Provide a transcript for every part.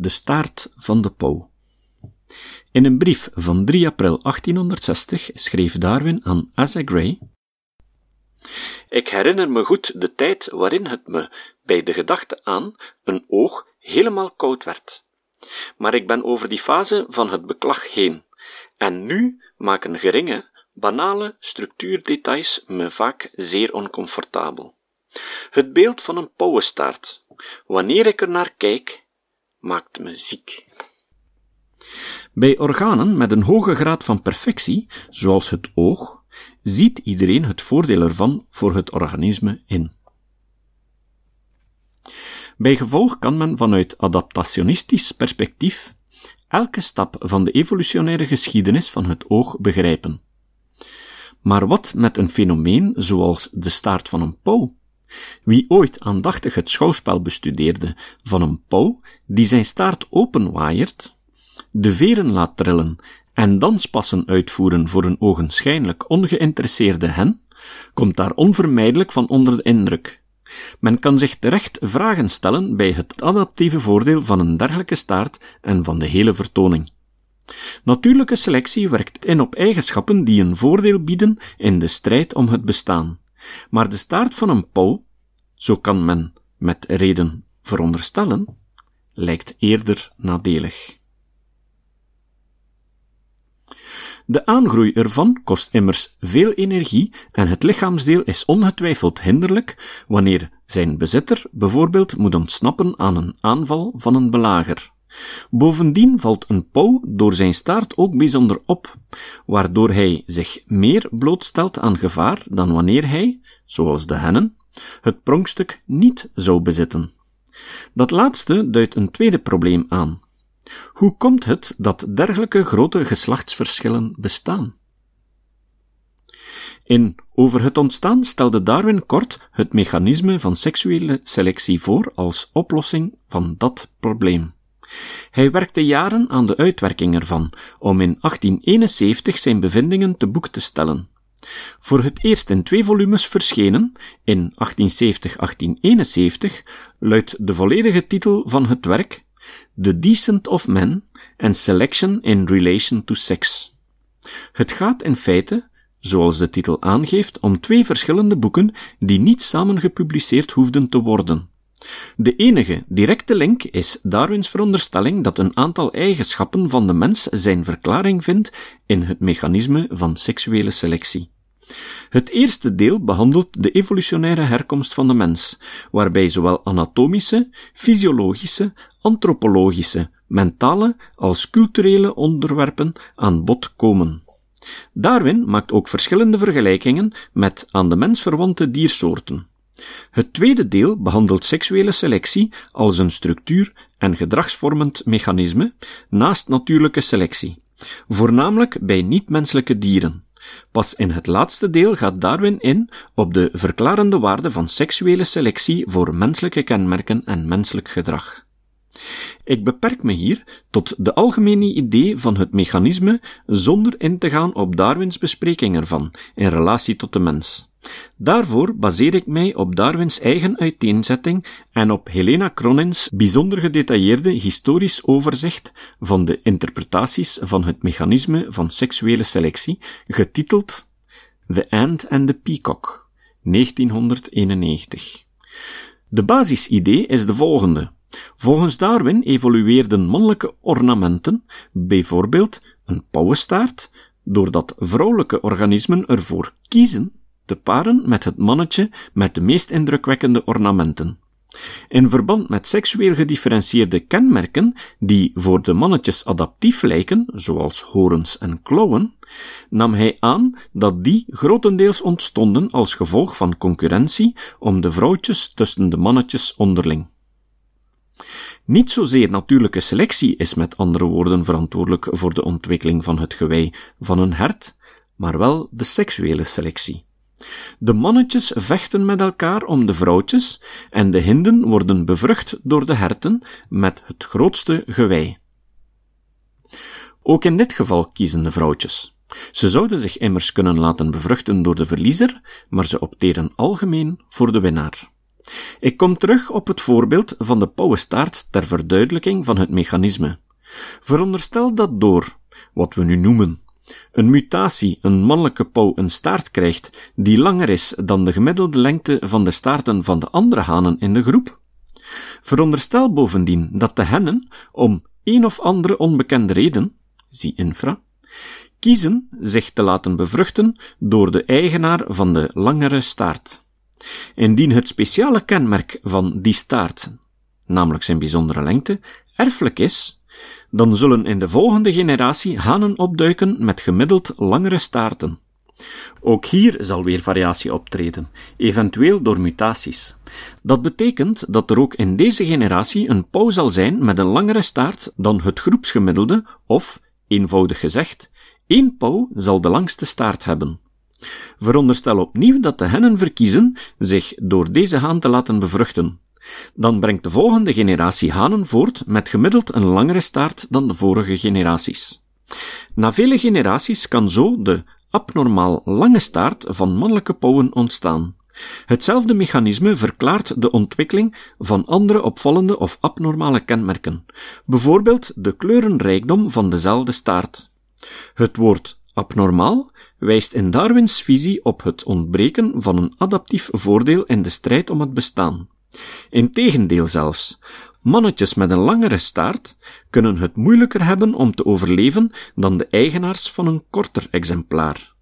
de staart van de pauw. In een brief van 3 april 1860 schreef Darwin aan Asa Gray ik herinner me goed de tijd waarin het me, bij de gedachte aan, een oog helemaal koud werd. Maar ik ben over die fase van het beklag heen, en nu maken geringe, banale structuurdetails me vaak zeer oncomfortabel. Het beeld van een pauwenstaart, wanneer ik er naar kijk, maakt me ziek. Bij organen met een hoge graad van perfectie, zoals het oog, ziet iedereen het voordeel ervan voor het organisme in. Bij gevolg kan men vanuit adaptationistisch perspectief elke stap van de evolutionaire geschiedenis van het oog begrijpen. Maar wat met een fenomeen zoals de staart van een pauw? Wie ooit aandachtig het schouwspel bestudeerde van een pauw die zijn staart openwaaiert, de veren laat trillen en danspassen uitvoeren voor een ogenschijnlijk ongeïnteresseerde hen, komt daar onvermijdelijk van onder de indruk. Men kan zich terecht vragen stellen bij het adaptieve voordeel van een dergelijke staart en van de hele vertoning. Natuurlijke selectie werkt in op eigenschappen die een voordeel bieden in de strijd om het bestaan. Maar de staart van een pauw, zo kan men met reden veronderstellen, lijkt eerder nadelig. De aangroei ervan kost immers veel energie en het lichaamsdeel is ongetwijfeld hinderlijk wanneer zijn bezitter bijvoorbeeld moet ontsnappen aan een aanval van een belager. Bovendien valt een pauw door zijn staart ook bijzonder op, waardoor hij zich meer blootstelt aan gevaar dan wanneer hij, zoals de hennen, het pronkstuk niet zou bezitten. Dat laatste duidt een tweede probleem aan. Hoe komt het dat dergelijke grote geslachtsverschillen bestaan? In Over het ontstaan stelde Darwin kort het mechanisme van seksuele selectie voor als oplossing van dat probleem. Hij werkte jaren aan de uitwerking ervan, om in 1871 zijn bevindingen te boek te stellen. Voor het eerst in twee volumes verschenen, in 1870-1871, luidt de volledige titel van het werk The Descent of Men en Selection in Relation to Sex. Het gaat in feite, zoals de titel aangeeft, om twee verschillende boeken die niet samen gepubliceerd hoefden te worden. De enige directe link is Darwins veronderstelling dat een aantal eigenschappen van de mens zijn verklaring vindt in het mechanisme van seksuele selectie. Het eerste deel behandelt de evolutionaire herkomst van de mens, waarbij zowel anatomische, fysiologische, antropologische, mentale als culturele onderwerpen aan bod komen. Darwin maakt ook verschillende vergelijkingen met aan de mens verwante diersoorten. Het tweede deel behandelt seksuele selectie als een structuur- en gedragsvormend mechanisme naast natuurlijke selectie, voornamelijk bij niet-menselijke dieren. Pas in het laatste deel gaat Darwin in op de verklarende waarde van seksuele selectie voor menselijke kenmerken en menselijk gedrag. Ik beperk me hier tot de algemene idee van het mechanisme zonder in te gaan op Darwins bespreking ervan in relatie tot de mens. Daarvoor baseer ik mij op Darwins eigen uiteenzetting en op Helena Cronins bijzonder gedetailleerde historisch overzicht van de interpretaties van het mechanisme van seksuele selectie, getiteld The Ant and the Peacock, 1991. De basisidee is de volgende. Volgens Darwin evolueerden mannelijke ornamenten, bijvoorbeeld een pauwenstaart, doordat vrouwelijke organismen ervoor kiezen te paren met het mannetje met de meest indrukwekkende ornamenten. In verband met seksueel gedifferentieerde kenmerken, die voor de mannetjes adaptief lijken, zoals horens en klauwen, nam hij aan dat die grotendeels ontstonden als gevolg van concurrentie om de vrouwtjes tussen de mannetjes onderling. Niet zozeer natuurlijke selectie is met andere woorden verantwoordelijk voor de ontwikkeling van het gewei van een hert, maar wel de seksuele selectie. De mannetjes vechten met elkaar om de vrouwtjes en de hinden worden bevrucht door de herten met het grootste gewei. Ook in dit geval kiezen de vrouwtjes. Ze zouden zich immers kunnen laten bevruchten door de verliezer, maar ze opteren algemeen voor de winnaar. Ik kom terug op het voorbeeld van de pauwenstaart ter verduidelijking van het mechanisme. Veronderstel dat door, wat we nu noemen, een mutatie een mannelijke pauw een staart krijgt die langer is dan de gemiddelde lengte van de staarten van de andere hanen in de groep. Veronderstel bovendien dat de hennen, om een of andere onbekende reden, zie infra, kiezen zich te laten bevruchten door de eigenaar van de langere staart. Indien het speciale kenmerk van die staart, namelijk zijn bijzondere lengte, erfelijk is, dan zullen in de volgende generatie hanen opduiken met gemiddeld langere staarten. Ook hier zal weer variatie optreden, eventueel door mutaties. Dat betekent dat er ook in deze generatie een pauw zal zijn met een langere staart dan het groepsgemiddelde, of, eenvoudig gezegd, één pauw zal de langste staart hebben. Veronderstel opnieuw dat de hennen verkiezen zich door deze haan te laten bevruchten. Dan brengt de volgende generatie hanen voort met gemiddeld een langere staart dan de vorige generaties. Na vele generaties kan zo de abnormaal lange staart van mannelijke pauwen ontstaan. Hetzelfde mechanisme verklaart de ontwikkeling van andere opvallende of abnormale kenmerken, bijvoorbeeld de kleurenrijkdom van dezelfde staart. Het woord abnormaal wijst in Darwins visie op het ontbreken van een adaptief voordeel in de strijd om het bestaan. Integendeel zelfs, mannetjes met een langere staart kunnen het moeilijker hebben om te overleven dan de eigenaars van een korter exemplaar.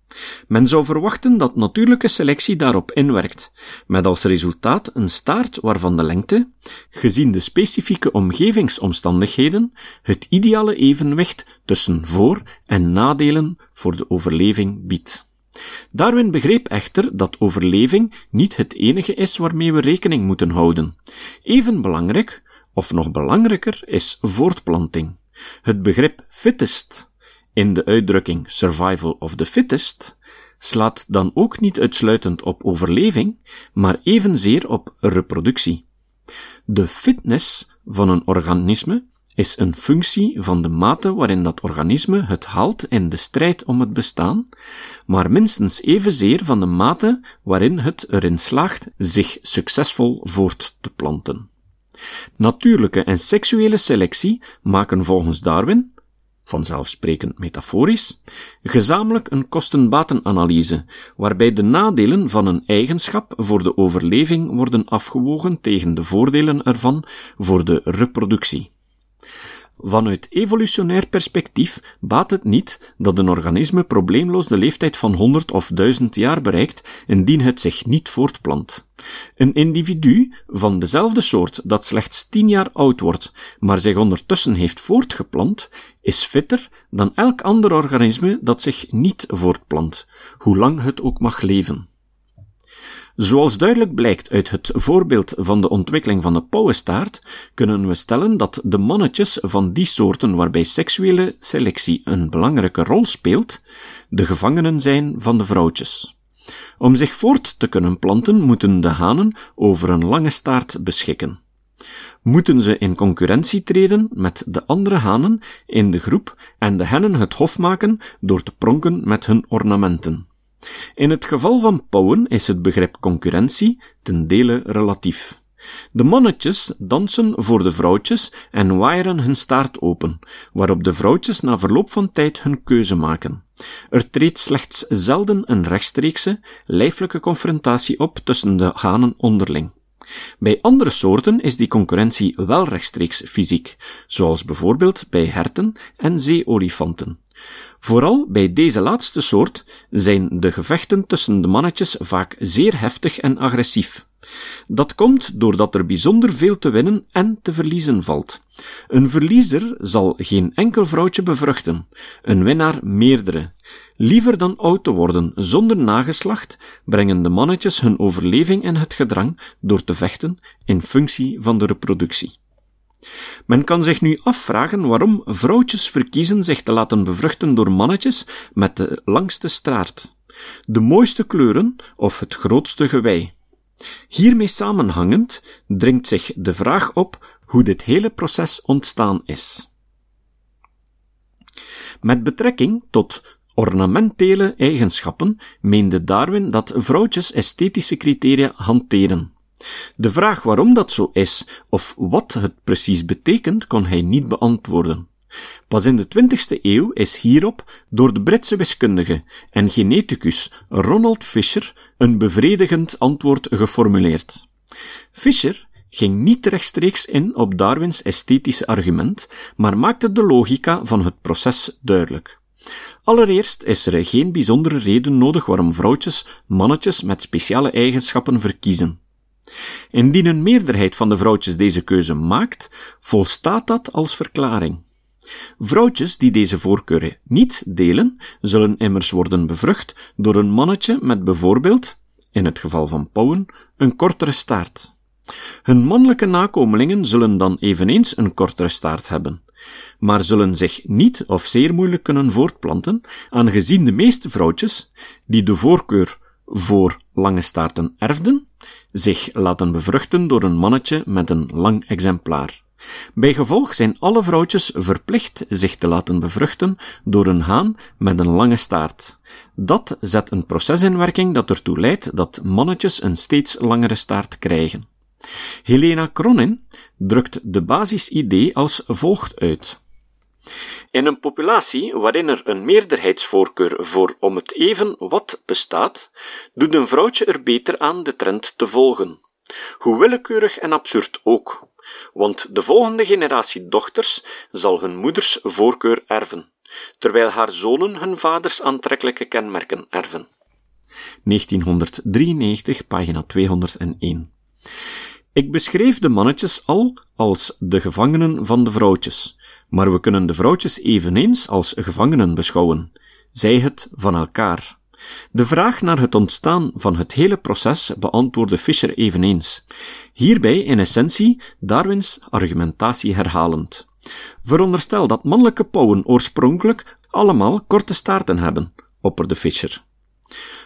Men zou verwachten dat natuurlijke selectie daarop inwerkt, met als resultaat een staart waarvan de lengte, gezien de specifieke omgevingsomstandigheden, het ideale evenwicht tussen voor- en nadelen voor de overleving biedt. Darwin begreep echter dat overleving niet het enige is waarmee we rekening moeten houden. Even belangrijk, of nog belangrijker, is voortplanting. Het begrip fittest in de uitdrukking survival of the fittest slaat dan ook niet uitsluitend op overleving, maar evenzeer op reproductie. De fitness van een organisme is een functie van de mate waarin dat organisme het haalt in de strijd om het bestaan, maar minstens evenzeer van de mate waarin het erin slaagt zich succesvol voort te planten. Natuurlijke en seksuele selectie maken volgens Darwin vanzelfsprekend metaforisch, gezamenlijk een kostenbatenanalyse, waarbij de nadelen van een eigenschap voor de overleving worden afgewogen tegen de voordelen ervan voor de reproductie. Vanuit evolutionair perspectief baat het niet dat een organisme probleemloos de leeftijd van 100 of 1000 jaar bereikt indien het zich niet voortplant. Een individu van dezelfde soort dat slechts 10 jaar oud wordt, maar zich ondertussen heeft voortgeplant, is fitter dan elk ander organisme dat zich niet voortplant, hoe lang het ook mag leven. Zoals duidelijk blijkt uit het voorbeeld van de ontwikkeling van de pauwenstaart, kunnen we stellen dat de mannetjes van die soorten waarbij seksuele selectie een belangrijke rol speelt, de gevangenen zijn van de vrouwtjes. Om zich voort te kunnen planten, moeten de hanen over een lange staart beschikken. Moeten ze in concurrentie treden met de andere hanen in de groep en de hennen het hof maken door te pronken met hun ornamenten. In het geval van pauwen is het begrip concurrentie ten dele relatief. De mannetjes dansen voor de vrouwtjes en waaieren hun staart open, waarop de vrouwtjes na verloop van tijd hun keuze maken. Er treedt slechts zelden een rechtstreekse, lijfelijke confrontatie op tussen de hanen onderling. Bij andere soorten is die concurrentie wel rechtstreeks fysiek, zoals bijvoorbeeld bij herten en zeeolifanten. Vooral bij deze laatste soort zijn de gevechten tussen de mannetjes vaak zeer heftig en agressief. Dat komt doordat er bijzonder veel te winnen en te verliezen valt. Een verliezer zal geen enkel vrouwtje bevruchten, een winnaar meerdere. Liever dan oud te worden zonder nageslacht, brengen de mannetjes hun overleving en het gedrang door te vechten in functie van de reproductie. Men kan zich nu afvragen waarom vrouwtjes verkiezen zich te laten bevruchten door mannetjes met de langste straart, de mooiste kleuren of het grootste gewei. Hiermee samenhangend dringt zich de vraag op hoe dit hele proces ontstaan is. Met betrekking tot ornamentele eigenschappen meende Darwin dat vrouwtjes esthetische criteria hanteren. De vraag waarom dat zo is, of wat het precies betekent, kon hij niet beantwoorden. Pas in de 20e eeuw is hierop door de Britse wiskundige en geneticus Ronald Fisher een bevredigend antwoord geformuleerd. Fisher ging niet rechtstreeks in op Darwins esthetische argument, maar maakte de logica van het proces duidelijk. Allereerst is er geen bijzondere reden nodig waarom vrouwtjes mannetjes met speciale eigenschappen verkiezen. Indien een meerderheid van de vrouwtjes deze keuze maakt, volstaat dat als verklaring. Vrouwtjes die deze voorkeuren niet delen, zullen immers worden bevrucht door een mannetje met bijvoorbeeld, in het geval van pauwen, een kortere staart. Hun mannelijke nakomelingen zullen dan eveneens een kortere staart hebben, maar zullen zich niet of zeer moeilijk kunnen voortplanten, aangezien de meeste vrouwtjes, die de voorkeur voor lange staarten erfden, zich laten bevruchten door een mannetje met een lang exemplaar. Bij gevolg zijn alle vrouwtjes verplicht zich te laten bevruchten door een haan met een lange staart. Dat zet een proces in werking dat ertoe leidt dat mannetjes een steeds langere staart krijgen. Helena Cronin drukt de basisidee als volgt uit. In een populatie waarin er een meerderheidsvoorkeur voor om het even wat bestaat, doet een vrouwtje er beter aan de trend te volgen. Hoe willekeurig en absurd ook, want de volgende generatie dochters zal hun moeders voorkeur erven, terwijl haar zonen hun vaders aantrekkelijke kenmerken erven. 1993, pagina 201. Ik beschreef de mannetjes al als de gevangenen van de vrouwtjes, maar we kunnen de vrouwtjes eveneens als gevangenen beschouwen, zij het van elkaar. De vraag naar het ontstaan van het hele proces beantwoordde Fischer eveneens. Hierbij in essentie Darwins argumentatie herhalend. Veronderstel dat mannelijke pauwen oorspronkelijk allemaal korte staarten hebben, opperde Fischer.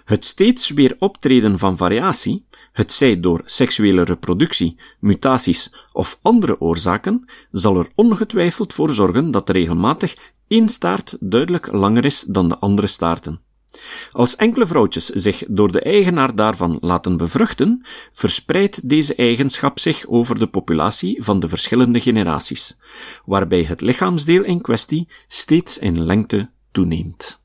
Het steeds weer optreden van variatie, het zij door seksuele reproductie, mutaties of andere oorzaken, zal er ongetwijfeld voor zorgen dat regelmatig één staart duidelijk langer is dan de andere staarten. Als enkele vrouwtjes zich door de eigenaar daarvan laten bevruchten, verspreidt deze eigenschap zich over de populatie van de verschillende generaties, waarbij het lichaamsdeel in kwestie steeds in lengte toeneemt.